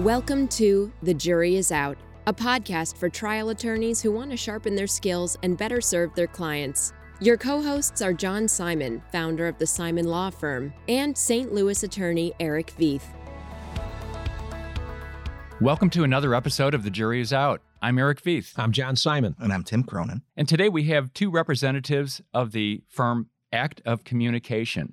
Welcome to The Jury is Out, a podcast for trial attorneys who want to sharpen their skills and better serve their clients. Your co hosts are John Simon, founder of the Simon Law Firm, and St. Louis attorney Eric Veith. Welcome to another episode of The Jury is Out. I'm Eric Veith. I'm John Simon. And I'm Tim Cronin. And today we have two representatives of the firm Act of Communication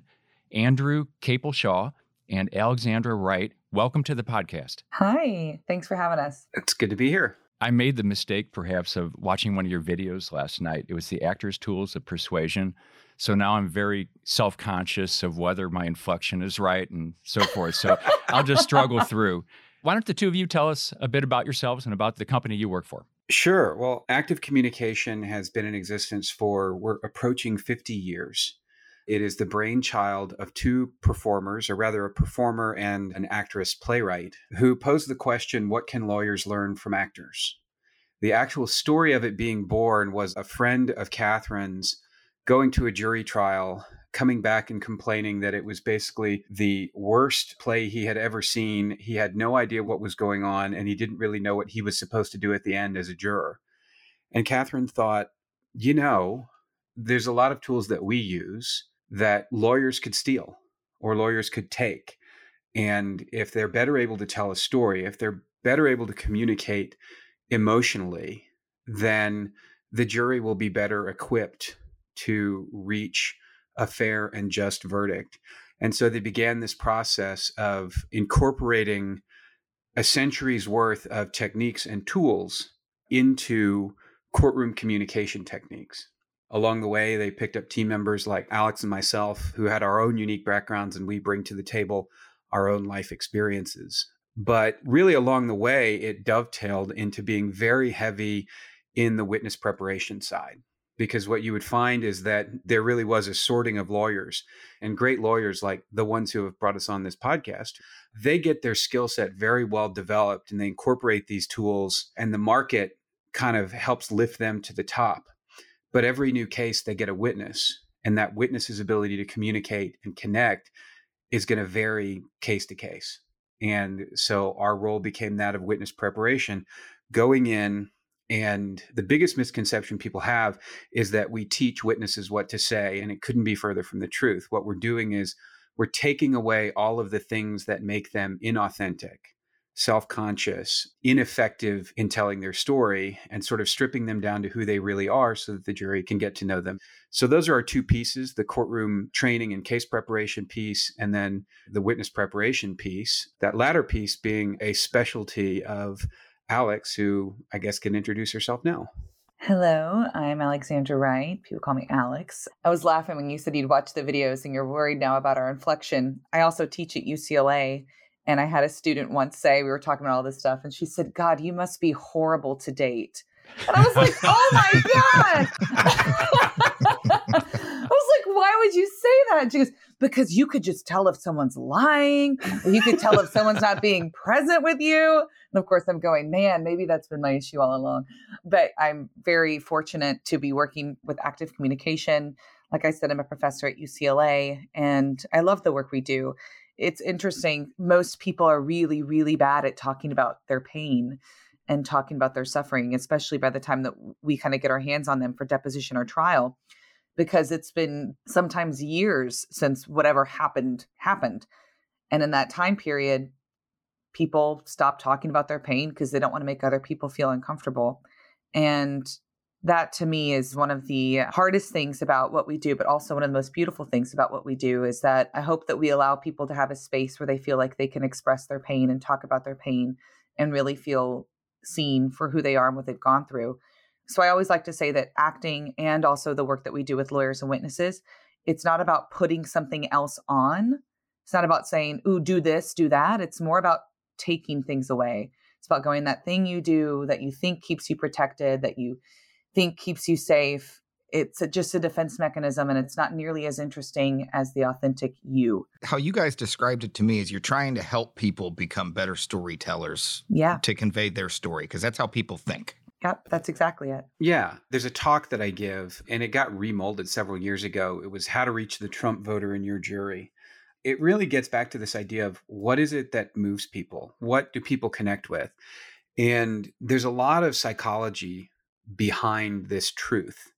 Andrew Caple-Shaw and Alexandra Wright. Welcome to the podcast. Hi, thanks for having us. It's good to be here. I made the mistake, perhaps, of watching one of your videos last night. It was the actor's tools of persuasion. So now I'm very self conscious of whether my inflection is right and so forth. So I'll just struggle through. Why don't the two of you tell us a bit about yourselves and about the company you work for? Sure. Well, Act of Communication has been in existence for, we're approaching 50 years. It is the brainchild of two performers, or rather, a performer and an actress playwright, who posed the question what can lawyers learn from actors? The actual story of it being born was a friend of Katherine's going to a jury trial, coming back and complaining that it was basically the worst play he had ever seen. He had no idea what was going on, and he didn't really know what he was supposed to do at the end as a juror. And Katherine thought, you know, there's a lot of tools that we use that lawyers could steal or lawyers could take. And if they're better able to tell a story, if they're better able to communicate emotionally, then the jury will be better equipped to reach a fair and just verdict. And so they began this process of incorporating a century's worth of techniques and tools into courtroom communication techniques. Along the way, they picked up team members like Alex and myself who had our own unique backgrounds, and we bring to the table our own life experiences. But really, along the way, it dovetailed into being very heavy in the witness preparation side. Because what you would find is that there really was a sorting of lawyers and great lawyers like the ones who have brought us on this podcast. They get their skill set very well developed and they incorporate these tools, and the market kind of helps lift them to the top but every new case, they get a witness, and that witness's ability to communicate and connect is going to vary case to case. And so our role became that of witness preparation, going in. And the biggest misconception people have is that we teach witnesses what to say, and it couldn't be further from the truth. What we're doing is we're taking away all of the things that make them inauthentic self conscious, ineffective in telling their story, and sort of stripping them down to who they really are so that the jury can get to know them. So, those are our two pieces the courtroom training and case preparation piece, and then the witness preparation piece. That latter piece being a specialty of Alex, who I guess can introduce herself now. Hello, I'm Alexandra Wright. People call me Alex. I was laughing when you said you'd watch the videos and you're worried now about our inflection. I also teach at UCLA and I had a student once say, we were talking about all this stuff, and she said, God, you must be horrible to date. And I was like, oh my God. I was like, why would you say that? And she goes, because you could just tell if someone's lying, or you could tell if someone's not being present with you. And of course, I'm going, man, maybe that's been my issue all along. But I'm very fortunate to be working with Act of Communication. Like I said, I'm a professor at UCLA, and I love the work we do it's interesting. Most people are really, really bad at talking about their pain and talking about their suffering, especially by the time that we kind of get our hands on them for deposition or trial, because it's been sometimes years since whatever happened happened. And in that time period, people stop talking about their pain because they don't want to make other people feel uncomfortable. And that to me is one of the hardest things about what we do, but also one of the most beautiful things about what we do is that I hope that we allow people to have a space where they feel like they can express their pain and talk about their pain and really feel seen for who they are and what they've gone through. So I always like to say that acting and also the work that we do with lawyers and witnesses, it's not about putting something else on. It's not about saying, ooh, do this, do that. It's more about taking things away. It's about going that thing you do that you think keeps you protected, that you think keeps you safe. It's a, just a defense mechanism and it's not nearly as interesting as the authentic you. How you guys described it to me is you're trying to help people become better storytellers. Yeah. To convey their story, because that's how people think. Yep, that's exactly it. Yeah. There's a talk that I give, and it got remolded several years ago. It was How to Reach the Trump Voter in Your Jury. it really gets back to this idea of what is it that moves people? What do people connect with? And there's a lot of psychology behind this truth.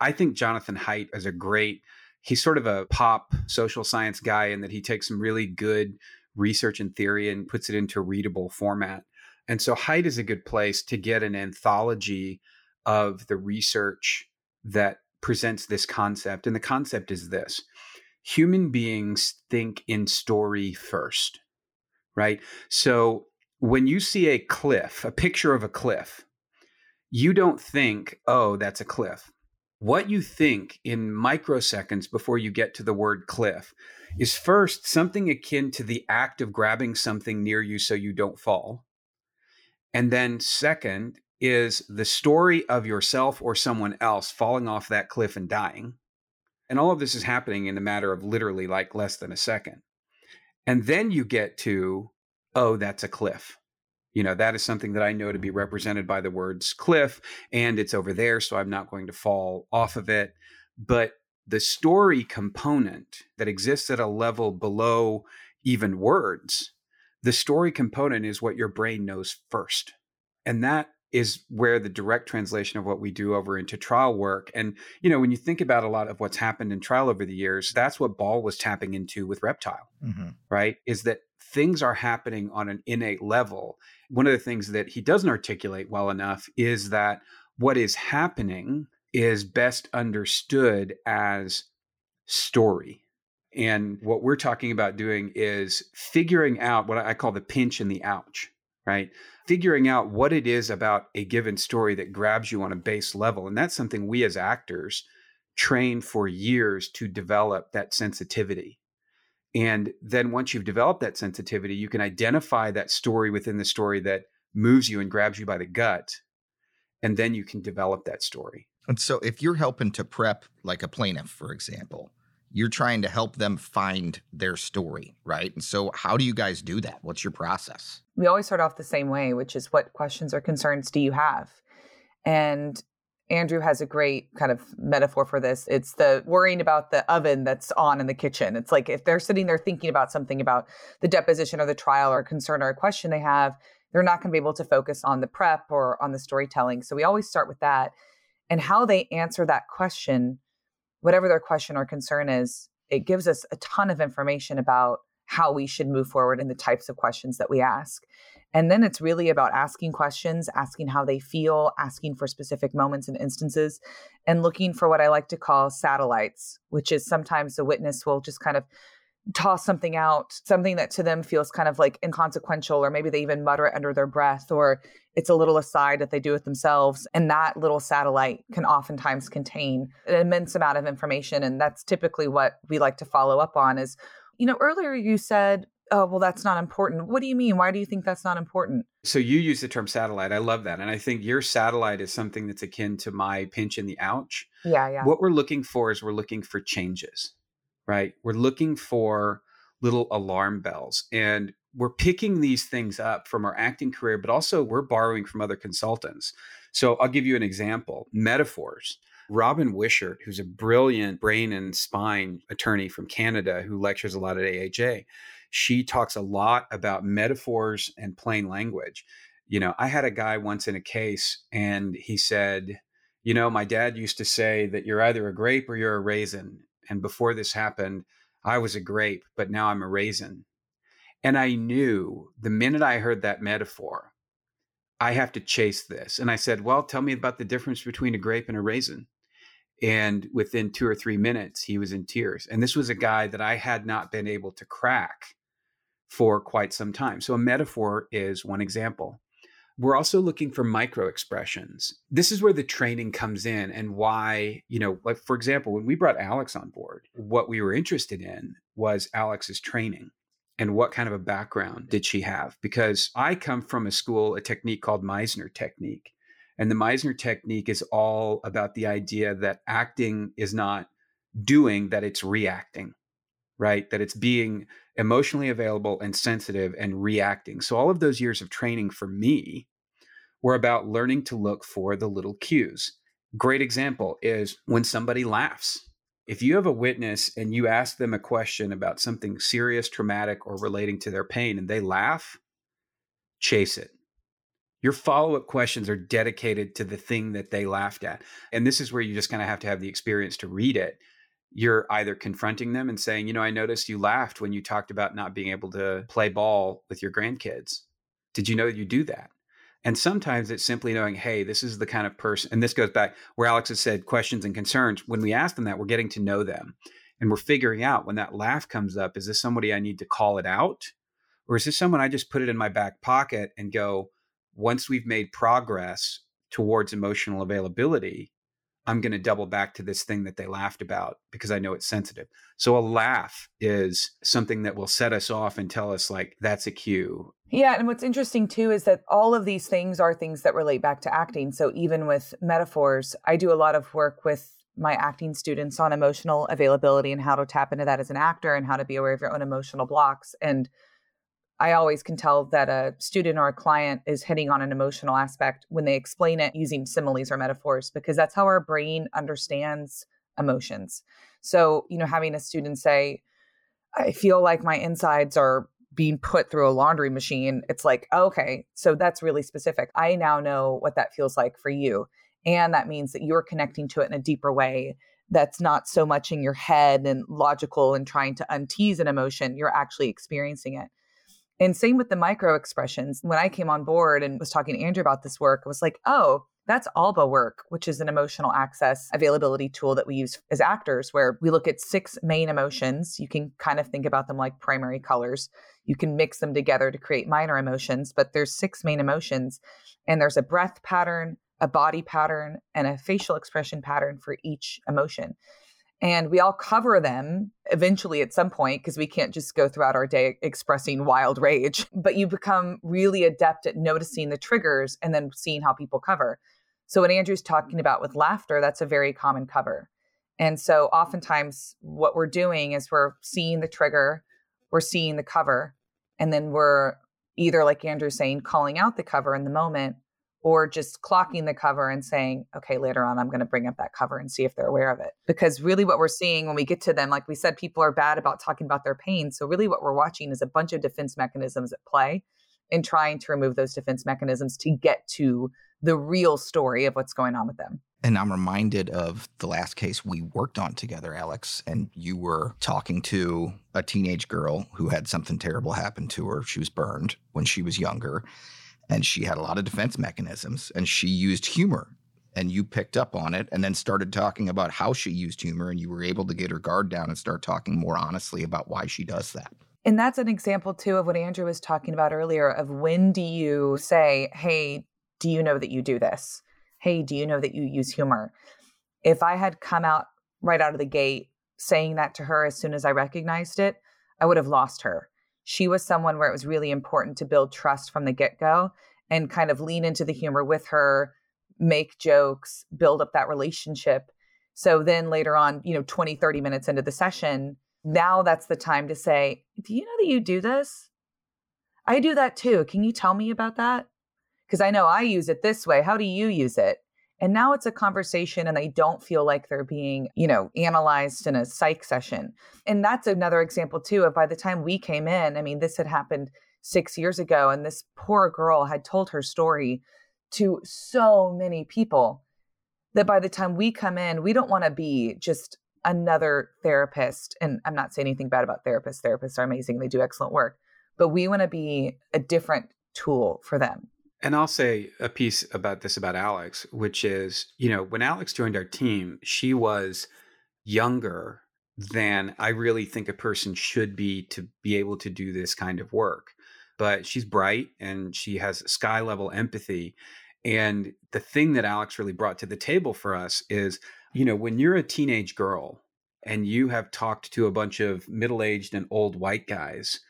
I think Jonathan Haidt is a great, he's sort of a pop social science guy in that he takes some really good research and theory and puts it into readable format. And so Haidt is a good place to get an anthology of the research that presents this concept. And the concept is this human beings think in story first, right? So when you see a cliff, a picture of a cliff, you don't think, oh, that's a cliff. What you think in microseconds before you get to the word cliff is first something akin to the act of grabbing something near you so you don't fall. And then, second, is the story of yourself or someone else falling off that cliff and dying. And all of this is happening in the matter of literally like less than a second. And then you get to, oh, that's a cliff. You know, that is something that I know to be represented by the words cliff, and it's over there, so I'm not going to fall off of it. But the story component that exists at a level below even words, the story component is what your brain knows first. And that is where the direct translation of what we do over into trial work. And, you know, when you think about a lot of what's happened in trial over the years, that's what Ball was tapping into with Reptile, mm-hmm. right? Is that things are happening on an innate level. One of the things that he doesn't articulate well enough is that what is happening is best understood as story. And what we're talking about doing is figuring out what I call the pinch and the ouch, right? Figuring out what it is about a given story that grabs you on a base level. And that's something we as actors train for years to develop that sensitivity. And then once you've developed that sensitivity, you can identify that story within the story that moves you and grabs you by the gut. And then you can develop that story. And so if you're helping to prep like a plaintiff, for example, you're trying to help them find their story, right? And so how do you guys do that? What's your process? We always start off the same way, which is what questions or concerns do you have? And Andrew has a great kind of metaphor for this. It's the worrying about the oven that's on in the kitchen. It's like if they're sitting there thinking about something about the deposition or the trial or a concern or a question they have, they're not going to be able to focus on the prep or on the storytelling. So we always start with that and how they answer that question, whatever their question or concern is, it gives us a ton of information about how we should move forward and the types of questions that we ask. And then it's really about asking questions, asking how they feel, asking for specific moments and instances, and looking for what I like to call satellites, which is sometimes the witness will just kind of toss something out, something that to them feels kind of like inconsequential, or maybe they even mutter it under their breath, or it's a little aside that they do it themselves. And that little satellite can oftentimes contain an immense amount of information. And that's typically what we like to follow up on is, you know, earlier you said, oh, well, that's not important. What do you mean? Why do you think that's not important? So you use the term satellite. I love that. And I think your satellite is something that's akin to my pinch in the ouch. Yeah, yeah. What we're looking for is we're looking for changes right? We're looking for little alarm bells and we're picking these things up from our acting career, but also we're borrowing from other consultants. So I'll give you an example metaphors. Robin Wishart, who's a brilliant brain and spine attorney from Canada who lectures a lot at AHA, she talks a lot about metaphors and plain language. You know, I had a guy once in a case and he said, You know, my dad used to say that you're either a grape or you're a raisin. And before this happened, I was a grape, but now I'm a raisin. And I knew the minute I heard that metaphor, I have to chase this. And I said, Well, tell me about the difference between a grape and a raisin. And within two or three minutes, he was in tears. And this was a guy that I had not been able to crack for quite some time. So a metaphor is one example. We're also looking for micro expressions. This is where the training comes in and why, you know, like for example, when we brought Alex on board, what we were interested in was Alex's training and what kind of a background did she have? Because I come from a school, a technique called Meisner technique. And the Meisner technique is all about the idea that acting is not doing, that it's reacting, right? That it's being emotionally available and sensitive and reacting. So all of those years of training for me were about learning to look for the little cues. Great example is when somebody laughs. if you have a witness and you ask them a question about something serious, traumatic, or relating to their pain and they laugh, chase it. Your follow up questions are dedicated to the thing that they laughed at. And this is where you just kind of have to have the experience to read it. You're either confronting them and saying, you know, I noticed you laughed when you talked about not being able to play ball with your grandkids. Did you know you do that? And sometimes it's simply knowing, hey, this is the kind of person, and this goes back where Alex has said questions and concerns. When we ask them that, we're getting to know them and we're figuring out when that laugh comes up, is this somebody I need to call it out? Or is this someone I just put it in my back pocket and go, once we've made progress towards emotional availability, I'm going to double back to this thing that they laughed about because I know it's sensitive. So a laugh is something that will set us off and tell us, like, that's a cue. Yeah. And what's interesting too is that all of these things are things that relate back to acting. So even with metaphors, I do a lot of work with my acting students on emotional availability and how to tap into that as an actor and how to be aware of your own emotional blocks. And I always can tell that a student or a client is hitting on an emotional aspect when they explain it using similes or metaphors, because that's how our brain understands emotions. So, you know, having a student say, I feel like my insides are being put through a laundry machine, it's like, okay, so that's really specific. I now know what that feels like for you. And that means that you're connecting to it in a deeper way that's not so much in your head and logical and trying to untease an emotion. You're actually experiencing it. And same with the micro expressions. When I came on board and was talking to Andrew about this work, I was like, oh, that's ALBA work, which is an emotional access availability tool that we use as actors, where we look at six main emotions. You can kind of think about them like primary colors. You can mix them together to create minor emotions, but there's six main emotions, and there's a breath pattern, a body pattern, and a facial expression pattern for each emotion and we all cover them eventually at some point because we can't just go throughout our day expressing wild rage but you become really adept at noticing the triggers and then seeing how people cover. So what andrew's talking about with laughter that's a very common cover. And so oftentimes what we're doing is we're seeing the trigger we're seeing the cover and then we're either like andrew's saying calling out the cover in the moment or just clocking the cover and saying, okay, later on, I'm going to bring up that cover and see if they're aware of it. Because really, what we're seeing when we get to them, like we said, people are bad about talking about their pain. So, really, what we're watching is a bunch of defense mechanisms at play and trying to remove those defense mechanisms to get to the real story of what's going on with them. And I'm reminded of the last case we worked on together, Alex, and you were talking to a teenage girl who had something terrible happen to her. She was burned when she was younger and she had a lot of defense mechanisms and she used humor and you picked up on it and then started talking about how she used humor and you were able to get her guard down and start talking more honestly about why she does that. And that's an example too of what andrew was talking about earlier of when do you say hey do you know that you do this? Hey do you know that you use humor? If i had come out right out of the gate saying that to her as soon as i recognized it i would have lost her she was someone where it was really important to build trust from the get go and kind of lean into the humor with her, make jokes, build up that relationship. So then later on, you know, 20, 30 minutes into the session, now that's the time to say, Do you know that you do this? I do that too. Can you tell me about that? Because I know I use it this way. How do you use it? And now it's a conversation and they don't feel like they're being, you know, analyzed in a psych session. And that's another example too of by the time we came in, I mean, this had happened six years ago, and this poor girl had told her story to so many people that by the time we come in, we don't want to be just another therapist. And I'm not saying anything bad about therapists. Therapists are amazing, they do excellent work, but we want to be a different tool for them. And I'll say a piece about this about Alex, which is, you know, when Alex joined our team, she was younger than I really think a person should be to be able to do this kind of work. But she's bright and she has sky level empathy. And the thing that Alex really brought to the table for us is, you know, when you're a teenage girl and you have talked to a bunch of middle aged and old white guys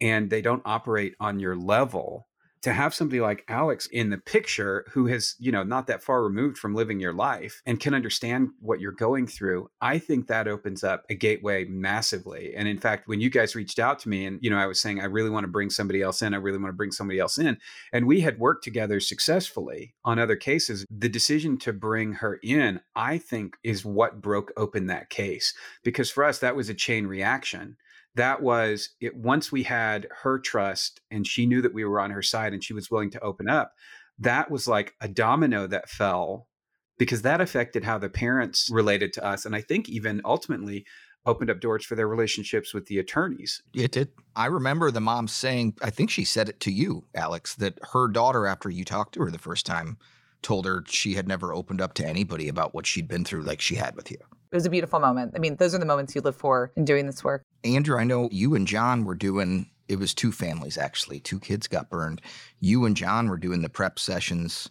and they don't operate on your level, to have somebody like Alex in the picture who has, you know, not that far removed from living your life and can understand what you're going through, I think that opens up a gateway massively. And in fact, when you guys reached out to me and, you know, I was saying, I really want to bring somebody else in, I really want to bring somebody else in. And we had worked together successfully on other cases. The decision to bring her in, I think, is what broke open that case. Because for us, that was a chain reaction that was it once we had her trust and she knew that we were on her side and she was willing to open up that was like a domino that fell because that affected how the parents related to us and i think even ultimately opened up doors for their relationships with the attorneys it did i remember the mom saying i think she said it to you alex that her daughter after you talked to her the first time told her she had never opened up to anybody about what she'd been through like she had with you it was a beautiful moment. I mean, those are the moments you live for in doing this work. Andrew, I know you and John were doing it was two families actually. Two kids got burned. You and John were doing the prep sessions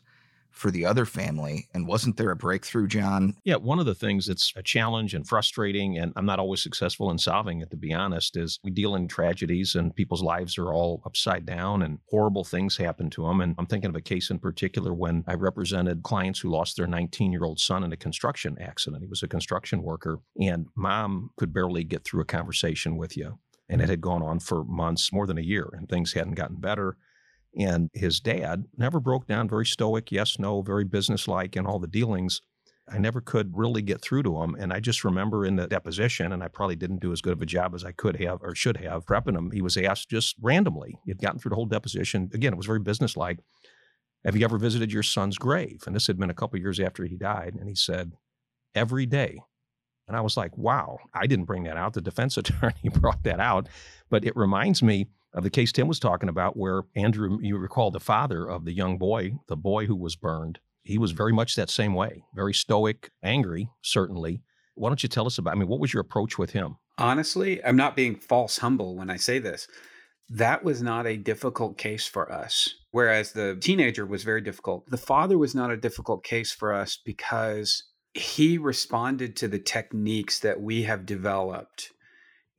for the other family. And wasn't there a breakthrough, John? Yeah, one of the things that's a challenge and frustrating, and I'm not always successful in solving it, to be honest, is we deal in tragedies and people's lives are all upside down and horrible things happen to them. And I'm thinking of a case in particular when I represented clients who lost their 19 year old son in a construction accident. He was a construction worker, and mom could barely get through a conversation with you. And it had gone on for months, more than a year, and things hadn't gotten better. And his dad never broke down, very stoic, yes, no, very businesslike in all the dealings. I never could really get through to him. And I just remember in the deposition, and I probably didn't do as good of a job as I could have or should have prepping him. He was asked just randomly. He'd gotten through the whole deposition. Again, it was very businesslike. Have you ever visited your son's grave? And this had been a couple years after he died. And he said, every day. And I was like, wow, I didn't bring that out. The defense attorney brought that out. But it reminds me of the case Tim was talking about, where Andrew, you recall the father of the young boy, the boy who was burned. He was very much that same way, very stoic, angry, certainly. Why don't you tell us about? I mean, what was your approach with him? Honestly, I'm not being false humble when I say this. That was not a difficult case for us. Whereas the teenager was very difficult. The father was not a difficult case for us because he responded to the techniques that we have developed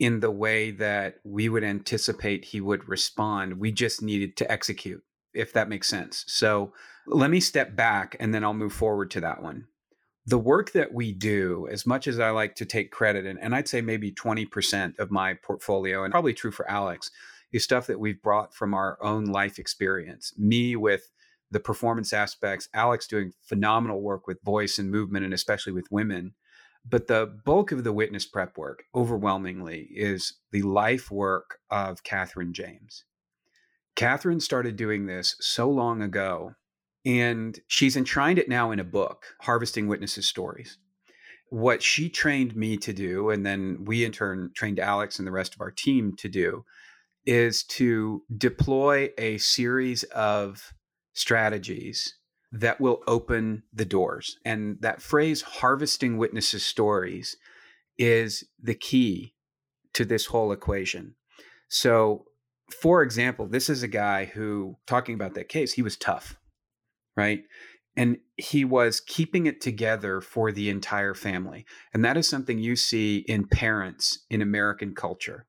in the way that we would anticipate he would respond. We just needed to execute, if that makes sense. So let me step back and then I'll move forward to that one. The work that we do, as much as I like to take credit, and, and I'd say maybe 20% of my portfolio, and probably true for Alex, is stuff that we've brought from our own life experience. Me with the performance aspects, Alex doing phenomenal work with voice and movement, and especially with women but the bulk of the witness prep work, overwhelmingly, is the life work of Katherine James. Katherine started doing this so long ago, and she's enshrined it now in a book, Harvesting Witnesses' Stories. What she trained me to do, and then we in turn trained Alex and the rest of our team to do, is to deploy a series of strategies that will open the doors. And that phrase, harvesting witnesses' stories, is the key to this whole equation. So, for example, this is a guy who, talking about that case, he was tough, right? And he was keeping it together for the entire family. And that is something you see in parents in American culture.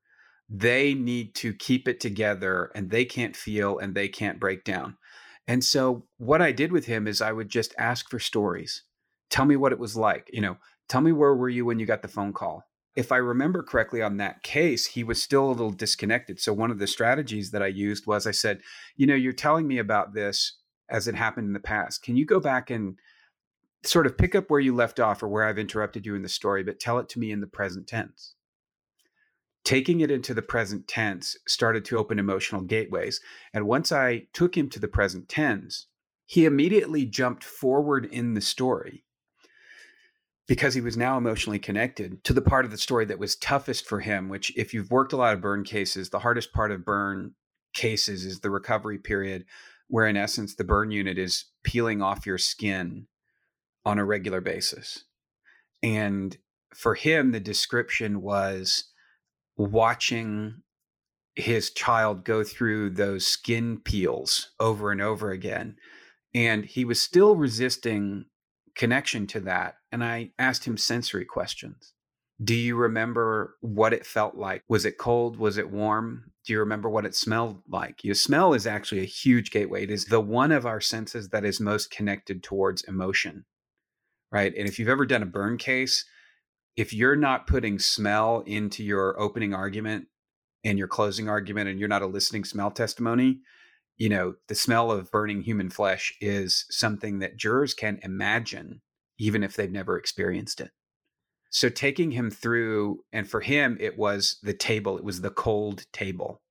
They need to keep it together and they can't feel and they can't break down. And so what I did with him is I would just ask for stories. Tell me what it was like. You know, tell me where were you when you got the phone call? If I remember correctly on that case, he was still a little disconnected. So one of the strategies that I used was I said, you know, you're telling me about this as it happened in the past. Can you go back and sort of pick up where you left off or where I've interrupted you in the story, but tell it to me in the present tense? Taking it into the present tense started to open emotional gateways. And once I took him to the present tense, he immediately jumped forward in the story because he was now emotionally connected to the part of the story that was toughest for him, which, if you've worked a lot of burn cases, the hardest part of burn cases is the recovery period, where in essence, the burn unit is peeling off your skin on a regular basis. And for him, the description was watching his child go through those skin peels over and over again. And he was still resisting connection to that. And I asked him sensory questions. Do you remember what it felt like? Was it cold? Was it warm? Do you remember what it smelled like? Your smell is actually a huge gateway. It is the one of our senses that is most connected towards emotion, right? And if you've ever done a burn case, if you're not putting smell into your opening argument and your closing argument and you're not eliciting smell testimony, you know, the smell of burning human flesh is something that jurors can imagine even if they've never experienced it. So taking him through, and for him, it was the table, it was the cold table,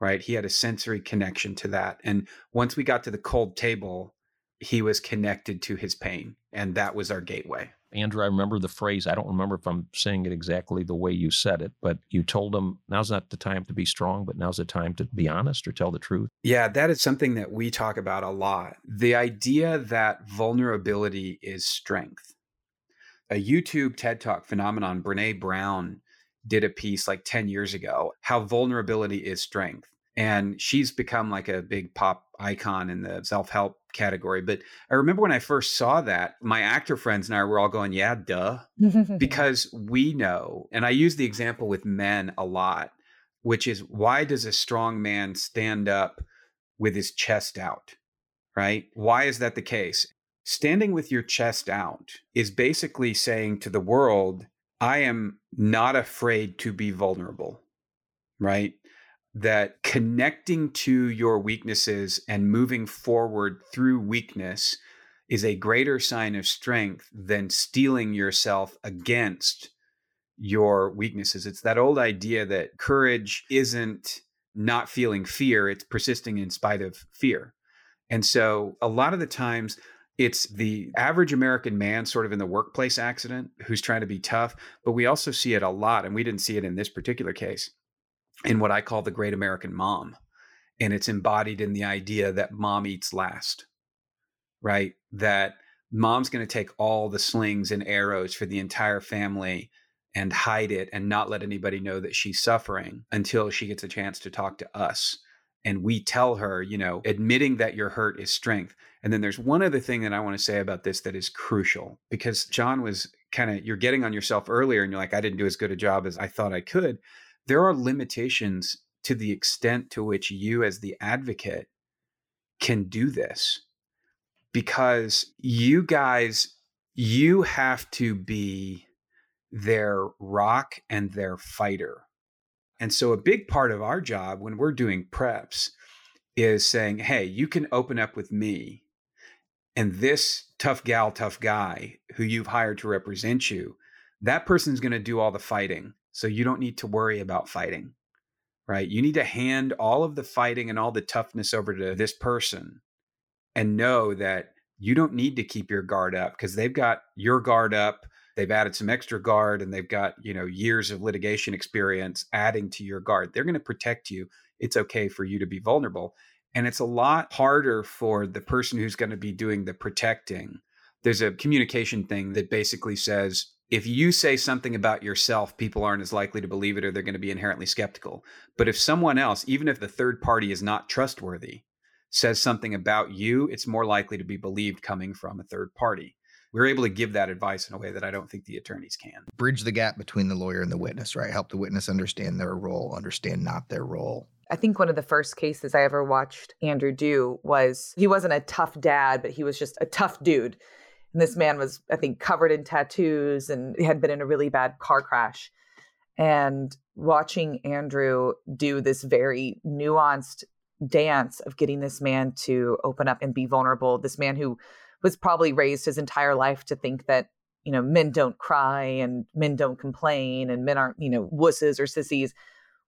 right? He had a sensory connection to that. And once we got to the cold table, he was connected to his pain. And that was our gateway. Andrew, I remember the phrase. I don't remember if I'm saying it exactly the way you said it, but you told them now's not the time to be strong, but now's the time to be honest or tell the truth. Yeah, that is something that we talk about a lot. The idea that vulnerability is strength a YouTube TED Talk phenomenon, Brene Brown did a piece like 10 years ago, How Vulnerability is Strength. And she's become like a big pop icon in the self help category. But I remember when I first saw that, my actor friends and I were all going, yeah, duh. because we know, and I use the example with men a lot, which is why does a strong man stand up with his chest out? Right? Why is that the case? standing with your chest out is basically saying to the world, I am not afraid to be vulnerable, right? That connecting to your weaknesses and moving forward through weakness is a greater sign of strength than steeling yourself against your weaknesses. It's that old idea that courage isn't not feeling fear, it's persisting in spite of fear. And so a lot of the times, it's the average American man, sort of in the workplace accident, who's trying to be tough. But we also see it a lot, and we didn't see it in this particular case, in what I call the great American mom. And it's embodied in the idea that mom eats last, right? That mom's going to take all the slings and arrows for the entire family and hide it and not let anybody know that she's suffering until she gets a chance to talk to us and we tell her, you know, admitting that you're hurt is strength. And then there's one other thing that I want to say about this that is crucial because John was kind of, you're getting on yourself earlier and you're like, I didn't do as good a job as I thought I could. There are limitations to the extent to which you, as the advocate, can do this because you guys, you have to be their rock and their fighter and so, a big part of our job when we're doing preps is saying, hey, you can open up with me. And this tough gal, tough guy who you've hired to represent you, that person's going to do all the fighting. So, you don't need to worry about fighting, right? You need to hand all of the fighting and all the toughness over to this person and know that you don't need to keep your guard up because they've got your guard up they've added some extra guard and they've got you know years of litigation experience adding to your guard. They're going to protect you. It's okay for you to be vulnerable and it's a lot harder for the person who's going to be doing the protecting. There's a communication thing that basically says if you say something about yourself, people aren't as likely to believe it or they're going to be inherently skeptical. But if someone else, even if the third party is not trustworthy, says something about you, it's more likely to be believed coming from a third party we are able to give that advice in a way that I don't think the attorneys can. Bridge the gap between the lawyer and the witness, right? Help the witness understand their role, understand not their role. I think one of the first cases I ever watched Andrew do was he wasn't a tough dad, but he was just a tough dude. And this man was, I think, covered in tattoos and had been in a really bad car crash. And watching Andrew do this very nuanced dance of getting this man to open up and be vulnerable, this man who was probably raised his entire life to think that you know men don't cry and men don't complain and men aren't you know wusses or sissies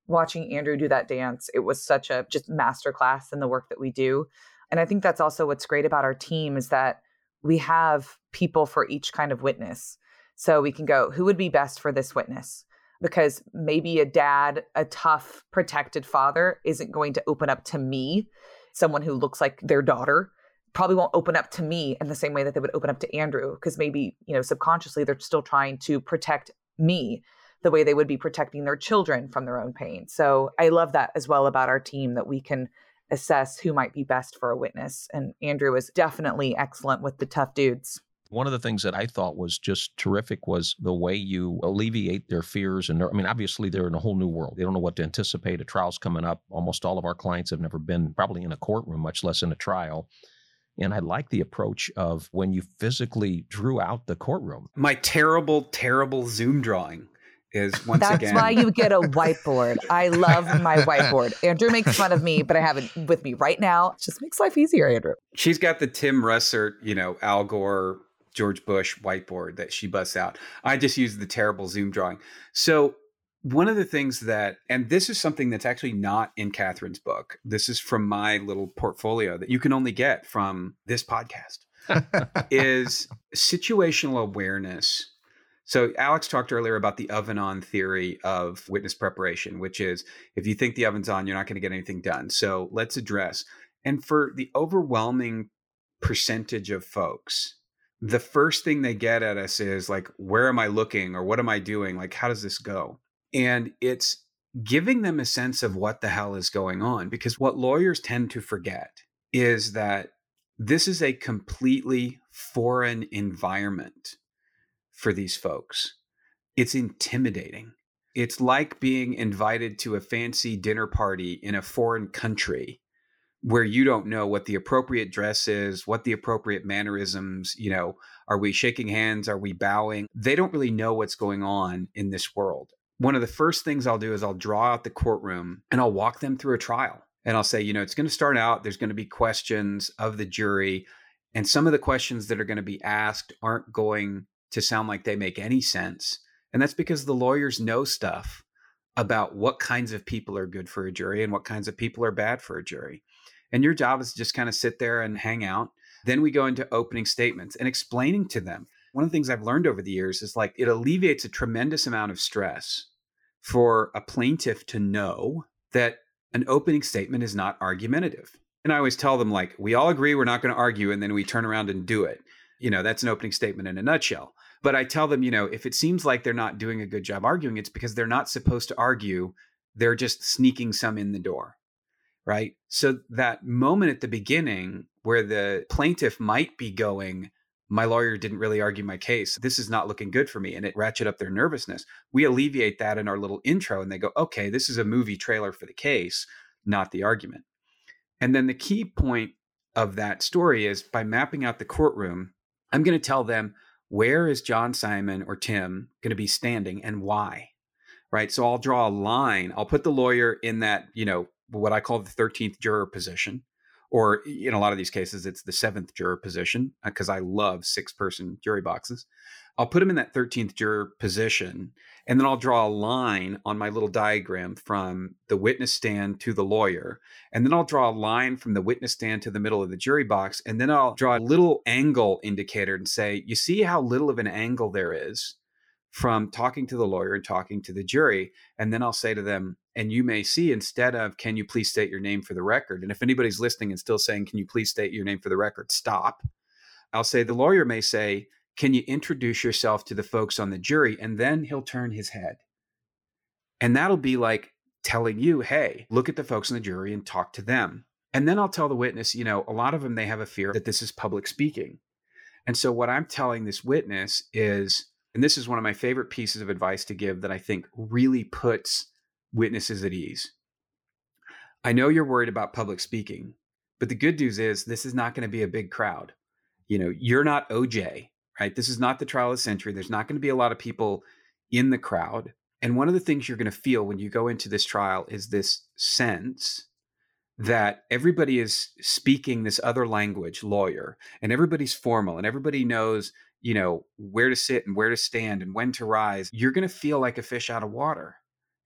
watching andrew do that dance it was such a just masterclass in the work that we do and i think that's also what's great about our team is that we have people for each kind of witness so we can go who would be best for this witness because maybe a dad a tough protected father isn't going to open up to me someone who looks like their daughter probably won't open up to me in the same way that they would open up to Andrew because maybe, you know, subconsciously they're still trying to protect me the way they would be protecting their children from their own pain. So I love that as well about our team that we can assess who might be best for a witness. And Andrew is definitely excellent with the tough dudes. One of the things that I thought was just terrific was the way you alleviate their fears. And I mean, obviously, they're in a whole new world. They don't know what to anticipate. A trial's coming up. Almost all of our clients have never been probably in a courtroom, much less in a trial. And I like the approach of when you physically drew out the courtroom. My terrible, terrible Zoom drawing is once That's again. That's why you get a whiteboard. I love my whiteboard. Andrew makes fun of me, but I have it with me right now. It just makes life easier, Andrew. She's got the Tim Russert, you know, Al Gore, George Bush whiteboard that she busts out. I just use the terrible Zoom drawing. So one of the things that, and this is something that's actually not in Katherine's book. This is from my little portfolio that you can only get from this podcast. is situational awareness. So Alex talked earlier about the oven on theory of witness preparation, which is if you think the oven's on, you're not going to get anything done. So let's address. And for the overwhelming percentage of folks, the first thing they get at us is like, where am I looking or what am I doing? Like, how does this go? And it's giving them a sense of what the hell is going on. Because what lawyers tend to forget is that this is a completely foreign environment for these folks. It's intimidating. It's like being invited to a fancy dinner party in a foreign country where you don't know what the appropriate dress is, what the appropriate mannerisms, you know, are we shaking hands? Are we bowing? They don't really know what's going on in this world. One of the first things I'll do is I'll draw out the courtroom and I'll walk them through a trial. And I'll say, you know, it's going to start out, there's going to be questions of the jury. And some of the questions that are going to be asked aren't going to sound like they make any sense. And that's because the lawyers know stuff about what kinds of people are good for a jury and what kinds of people are bad for a jury. And your job is to just kind of sit there and hang out. Then we go into opening statements and explaining to them. One of the things I've learned over the years is like it alleviates a tremendous amount of stress for a plaintiff to know that an opening statement is not argumentative. And I always tell them, like, we all agree we're not going to argue, and then we turn around and do it. You know, that's an opening statement in a nutshell. But I tell them, you know, if it seems like they're not doing a good job arguing, it's because they're not supposed to argue. They're just sneaking some in the door. Right. So that moment at the beginning where the plaintiff might be going, my lawyer didn't really argue my case. This is not looking good for me. And it ratchet up their nervousness. We alleviate that in our little intro and they go, okay, this is a movie trailer for the case, not the argument. And then the key point of that story is by mapping out the courtroom, I'm going to tell them where is John Simon or Tim going to be standing and why? Right. So I'll draw a line. I'll put the lawyer in that, you know, what I call the 13th juror position or in a lot of these cases, it's the seventh juror position because uh, I love six person jury boxes. I'll put him in that 13th juror position, and then I'll draw a line on my little diagram from the witness stand to the lawyer. And then I'll draw a line from the witness stand to the middle of the jury box. And then I'll draw a little angle indicator and say, you see how little of an angle there is from talking to the lawyer and talking to the jury. And then I'll say to them, and you may see instead of, can you please state your name for the record? And if anybody's listening and still saying, can you please state your name for the record? Stop. I'll say, the lawyer may say, can you introduce yourself to the folks on the jury? And then he'll turn his head. And that'll be like telling you, hey, look at the folks on the jury and talk to them. And then I'll tell the witness, you know, a lot of them, they have a fear that this is public speaking. And so what I'm telling this witness is, and this is one of my favorite pieces of advice to give that I think really puts witnesses at ease. I know you're worried about public speaking, but the good news is this is not going to be a big crowd. You know, you're not OJ, right? This is not the trial of the century. There's not going to be a lot of people in the crowd. And one of the things you're going to feel when you go into this trial is this sense that everybody is speaking this other language, lawyer, and everybody's formal and everybody knows you know, where to sit and where to stand and when to rise, you're going to feel like a fish out of water.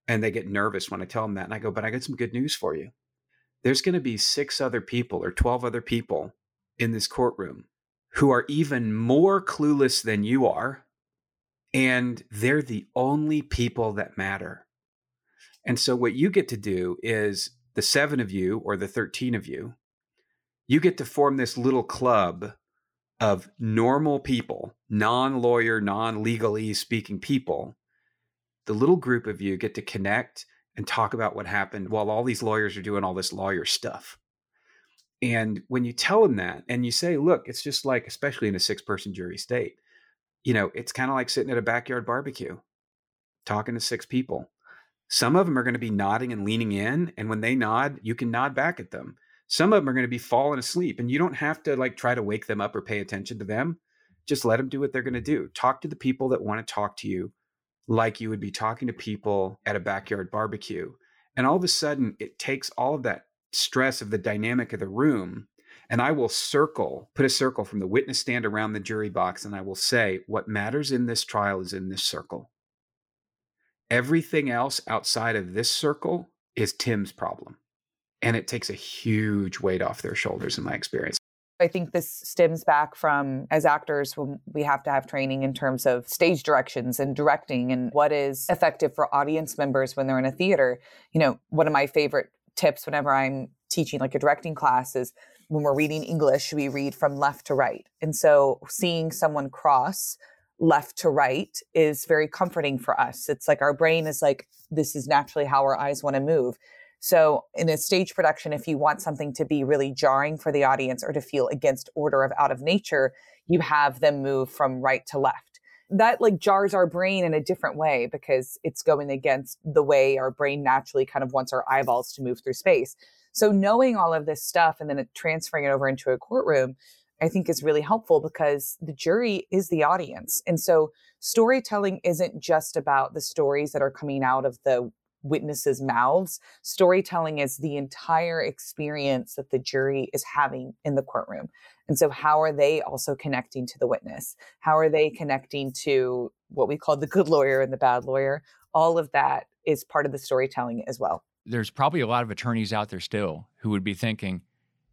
And they get nervous when I tell them that. And I go, but I got some good news for you. There's going to be six other people or 12 other people in this courtroom who are even more clueless than you are. And they're the only people that matter. And so, what you get to do is the seven of you or the 13 of you, you get to form this little club of normal people, non lawyer, non legally speaking people, the little group of you get to connect and talk about what happened while all these lawyers are doing all this lawyer stuff. And when you tell them that and you say, look, it's just like, especially in a six person jury state, you know, it's kind of like sitting at a backyard barbecue talking to six people. Some of them are going to be nodding and leaning in. And when they nod, you can nod back at them. Some of them are going to be falling asleep and you don't have to like try to wake them up or pay attention to them. Just let them do what they're going to do. Talk to the people that want to talk to you like you would be talking to people at a backyard barbecue. And all of a sudden, it takes all of that stress of the dynamic of the room. And I will circle, put a circle from the witness stand around the jury box, and I will say, what matters in this trial is in this circle. Everything else outside of this circle is Tim's problem. And it takes a huge weight off their shoulders, in my experience. I think this stems back from as actors when we have to have training in terms of stage directions and directing and what is effective for audience members when they're in a theater. You know, one of my favorite tips whenever I'm teaching like a directing class is when we're reading English, we read from left to right. And so seeing someone cross left to right is very comforting for us. It's like our brain is like, this is naturally how our eyes want to move. So, in a stage production, if you want something to be really jarring for the audience or to feel against order of out of nature, you have them move from right to left. That like jars our brain in a different way because it's going against the way our brain naturally kind of wants our eyeballs to move through space. So, knowing all of this stuff and then transferring it over into a courtroom, I think is really helpful because the jury is the audience. And so, storytelling isn't just about the stories that are coming out of the witnesses' mouths. Storytelling is the entire experience that the jury is having in the courtroom. And so, how are they also connecting to the witness? How are they connecting to what we call the good lawyer and the bad lawyer? All of that is part of the storytelling as well. There's probably a lot of attorneys out there still who would be thinking,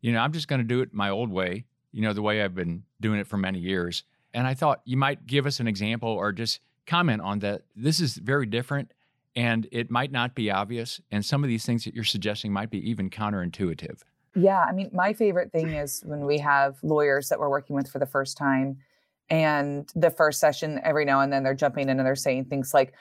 you know, I'm just going to do it my old way, you know, the way I've been doing it for many years. And I thought you might give us an example or just comment on that. This is very different and it might not be obvious. And some of these things that you're suggesting might be even counterintuitive. Yeah. I mean, my favorite thing is when we have lawyers that we're working with for the first time. And the first session, every now and then they're jumping in and they're saying things like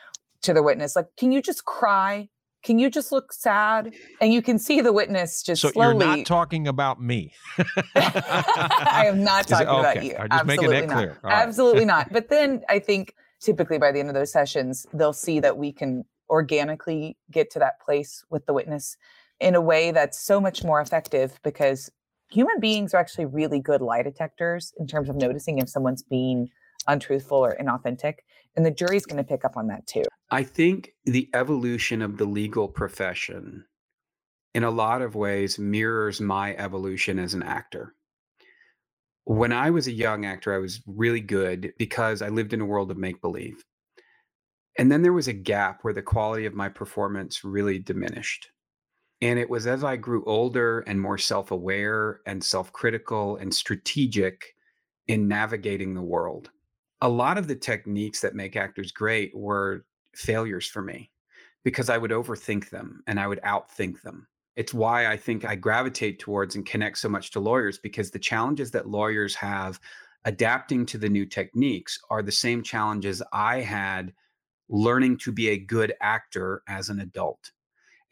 to the witness, like, can you just cry? Can you just look sad? And you can see the witness just so slowly. you're not talking about me. I am not talking okay. about you. Absolutely not. clear. All right. Absolutely not. But then I think typically by the end of those sessions, they'll see that we can organically get to that place with the witness in a way that's so much more effective because human beings are actually really good lie detectors in terms of noticing if someone's being untruthful or inauthentic. And the jury's going to pick up on that too. I think the evolution of the legal profession in a lot of ways mirrors my evolution as an actor. When I was a young actor, I was really good because I lived in a world of make believe. And then there was a gap where the quality of my performance really diminished. And it was as I grew older and more self aware and self critical and strategic in navigating the world. A lot of the techniques that make actors great were failures for me because I would overthink them and I would outthink them. It's why I think I gravitate towards and connect so much to lawyers because the challenges that lawyers have adapting to the new techniques are the same challenges I had learning to be a good actor as an adult.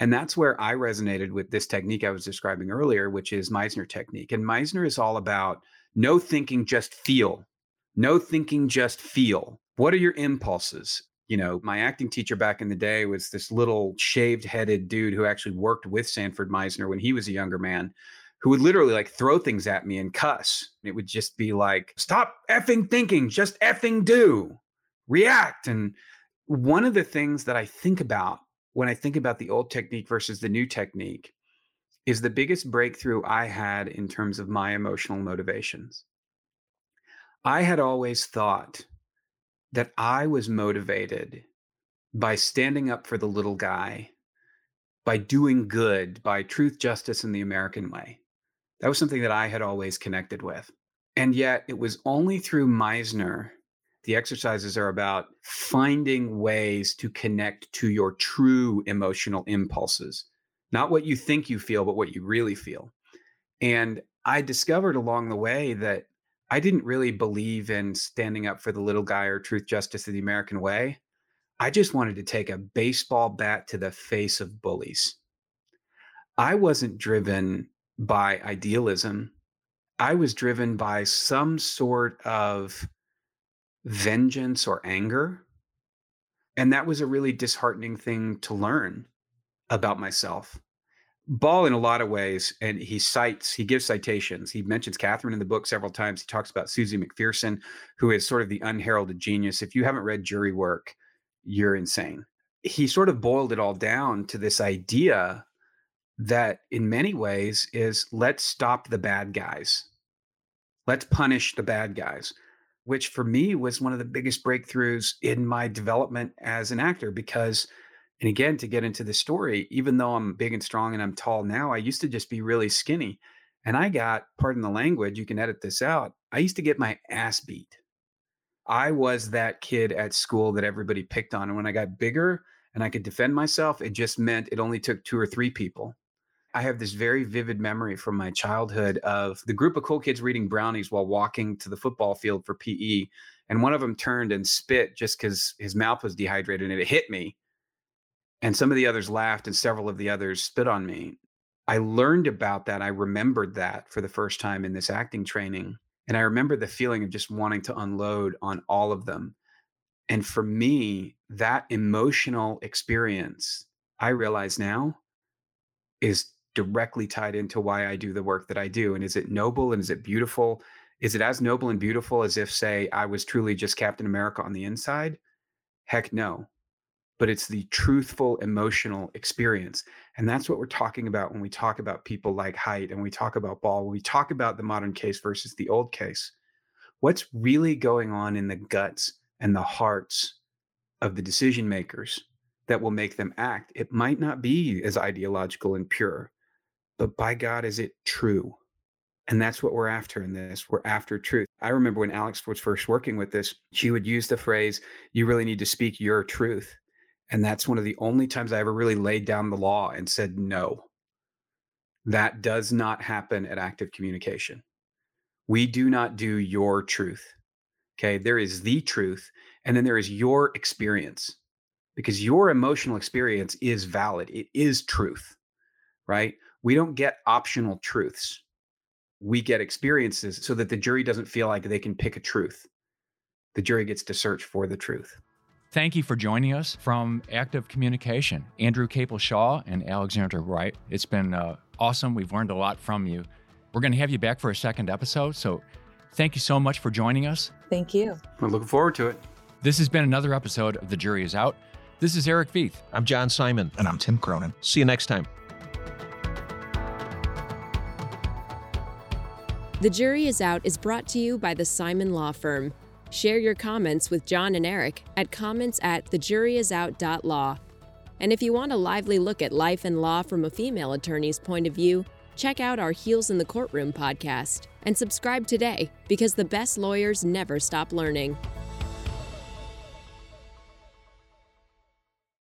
And that's where I resonated with this technique I was describing earlier, which is Meisner technique. And Meisner is all about no thinking, just feel. No thinking, just feel. What are your impulses? You know, my acting teacher back in the day was this little shaved headed dude who actually worked with Sanford Meisner when he was a younger man, who would literally like throw things at me and cuss. It would just be like, stop effing thinking, just effing do, react. And one of the things that I think about when I think about the old technique versus the new technique is the biggest breakthrough I had in terms of my emotional motivations. I had always thought that I was motivated by standing up for the little guy, by doing good, by truth, justice, and the American way. That was something that I had always connected with. And yet it was only through Meisner the exercises are about finding ways to connect to your true emotional impulses, not what you think you feel, but what you really feel. And I discovered along the way that I didn't really believe in standing up for the little guy or truth, justice, of the American way. I just wanted to take a baseball bat to the face of bullies. I wasn't driven by idealism. I was driven by some sort of vengeance or anger. And that was a really disheartening thing to learn about myself. Ball, in a lot of ways, and he cites, he gives citations. He mentions Katherine in the book several times. He talks about Susie McPherson, who is sort of the unheralded genius. If you haven't read jury work, you're insane. He sort of boiled it all down to this idea that, in many ways, is let's stop the bad guys, let's punish the bad guys which for me was one of the biggest breakthroughs in my development as an actor because and again to get into the story even though i'm big and strong and i'm tall now i used to just be really skinny and i got pardon the language you can edit this out i used to get my ass beat. I was that kid at school that everybody picked on and when i got bigger and i could defend myself it just meant it only took two or three people I have this very vivid memory from my childhood of the group of cool kids reading brownies while walking to the football field for PE. And one of them turned and spit just because his mouth was dehydrated and it hit me. And some of the others laughed and several of the others spit on me. I learned about that. I remembered that for the first time in this acting training. And I remember the feeling of just wanting to unload on all of them. And for me, that emotional experience, I realize now, is directly tied into why I do the work that I do. And is it noble and is it beautiful? Is it as noble and beautiful as if, say, I was truly just Captain America on the inside? Heck no. But it's the truthful emotional experience. And that's what we're talking about when we talk about people like Haidt and we talk about Ball, when we talk about the modern case versus the old case. What's really going on in the guts and the hearts of the decision makers that will make them act? It might not be as ideological and pure but by God, is it true? And that's what we're after in this. We're after truth. I remember when Alex was first working with this, she would use the phrase, you really need to speak your truth. And that's one of the only times I ever really laid down the law and said, no, that does not happen at Act of Communication. We do not do your truth. Okay. There is the truth, and then there is your experience because your emotional experience is valid, it is truth, right? We don't get optional truths. We get experiences so that the jury doesn't feel like they can pick a truth. The jury gets to search for the truth. Thank you for joining us from Act of Communication, Andrew Caple-Shaw and Alexandra Wright. It's been uh, awesome. We've learned a lot from you. We're going to have you back for a second episode. So thank you so much for joining us. Thank you. We're looking forward to it. This has been another episode of The Jury is Out. This is Erich Vieth. I'm John Simon. And I'm Tim Cronin. See you next time. The Jury is Out is brought to you by the Simon Law Firm. Share your comments with John and Eric at comments at thejuryisout.law. And if you want a lively look at life and law from a female attorney's point of view, check out our Heels in the Courtroom podcast and subscribe today because the best lawyers never stop learning.